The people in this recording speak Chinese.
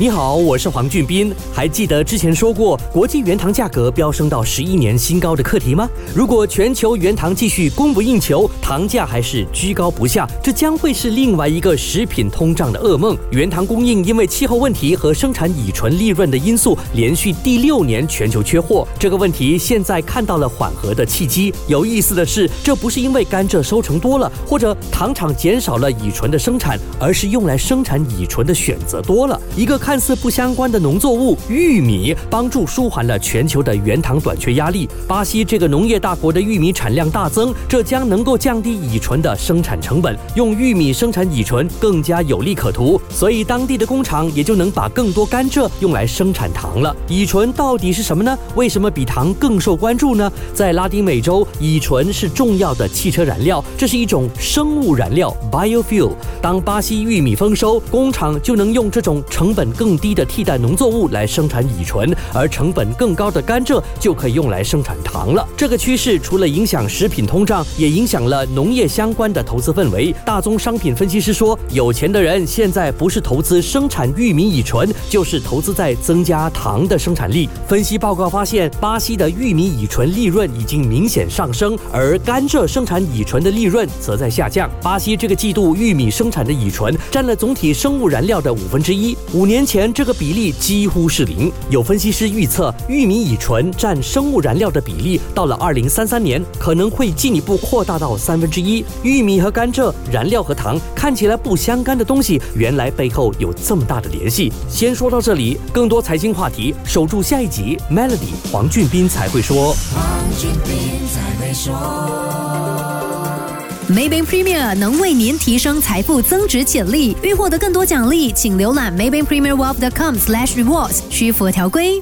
你好，我是黄俊斌。还记得之前说过国际原糖价格飙升到十一年新高的课题吗？如果全球原糖继续供不应求，糖价还是居高不下，这将会是另外一个食品通胀的噩梦。原糖供应因为气候问题和生产乙醇利润的因素，连续第六年全球缺货。这个问题现在看到了缓和的契机。有意思的是，这不是因为甘蔗收成多了，或者糖厂减少了乙醇的生产，而是用来生产乙醇的选择多了。一个看看似不相关的农作物玉米，帮助舒缓了全球的原糖短缺压力。巴西这个农业大国的玉米产量大增，这将能够降低乙醇的生产成本，用玉米生产乙醇更加有利可图。所以当地的工厂也就能把更多甘蔗用来生产糖了。乙醇到底是什么呢？为什么比糖更受关注呢？在拉丁美洲，乙醇是重要的汽车燃料，这是一种生物燃料 （biofuel）。当巴西玉米丰收，工厂就能用这种成本。更低的替代农作物来生产乙醇，而成本更高的甘蔗就可以用来生产糖了。这个趋势除了影响食品通胀，也影响了农业相关的投资氛围。大宗商品分析师说，有钱的人现在不是投资生产玉米乙醇，就是投资在增加糖的生产力。分析报告发现，巴西的玉米乙醇利润已经明显上升，而甘蔗生产乙醇的利润则在下降。巴西这个季度玉米生产的乙醇占了总体生物燃料的五分之一，五年。年前这个比例几乎是零，有分析师预测，玉米乙醇占生物燃料的比例，到了二零三三年可能会进一步扩大到三分之一。玉米和甘蔗，燃料和糖看起来不相干的东西，原来背后有这么大的联系。先说到这里，更多财经话题，守住下一集。Melody 黄俊斌才会说。黄俊斌才会说。Maybank Premier 能为您提升财富增值潜力。欲获得更多奖励，请浏览 maybankpremierwealth.com/rewards，需符合条规。